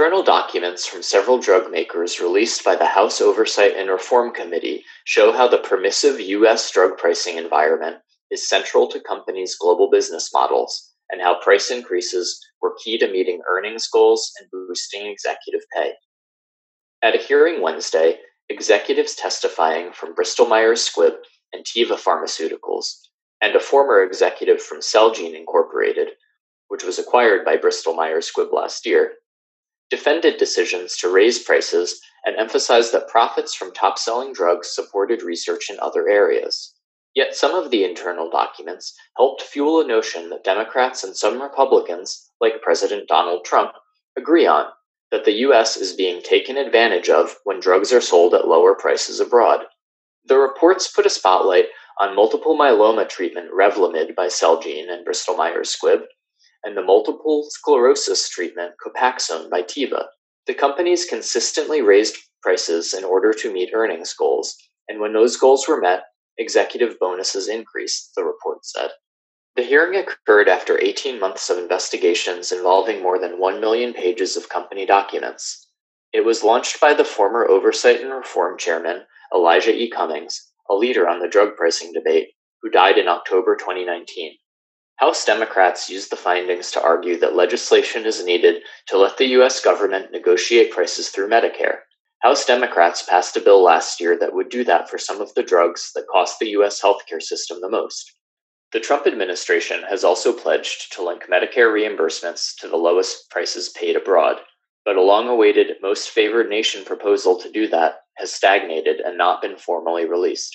Internal documents from several drug makers released by the House Oversight and Reform Committee show how the permissive U.S. drug pricing environment is central to companies' global business models and how price increases were key to meeting earnings goals and boosting executive pay. At a hearing Wednesday, executives testifying from Bristol Myers Squibb and Teva Pharmaceuticals, and a former executive from Celgene Incorporated, which was acquired by Bristol Myers Squibb last year, defended decisions to raise prices and emphasized that profits from top selling drugs supported research in other areas. Yet some of the internal documents helped fuel a notion that Democrats and some Republicans, like President Donald Trump, agree on that the US is being taken advantage of when drugs are sold at lower prices abroad. The reports put a spotlight on multiple myeloma treatment Revlimid by Celgene and Bristol Myers Squibb, and the multiple sclerosis treatment Copaxone by Teva. The companies consistently raised prices in order to meet earnings goals, and when those goals were met, executive bonuses increased, the report said. The hearing occurred after 18 months of investigations involving more than 1 million pages of company documents. It was launched by the former Oversight and Reform Chairman, Elijah E. Cummings, a leader on the drug pricing debate, who died in October 2019. House Democrats used the findings to argue that legislation is needed to let the U.S. government negotiate prices through Medicare. House Democrats passed a bill last year that would do that for some of the drugs that cost the U.S. healthcare system the most. The Trump administration has also pledged to link Medicare reimbursements to the lowest prices paid abroad, but a long awaited most favored nation proposal to do that has stagnated and not been formally released.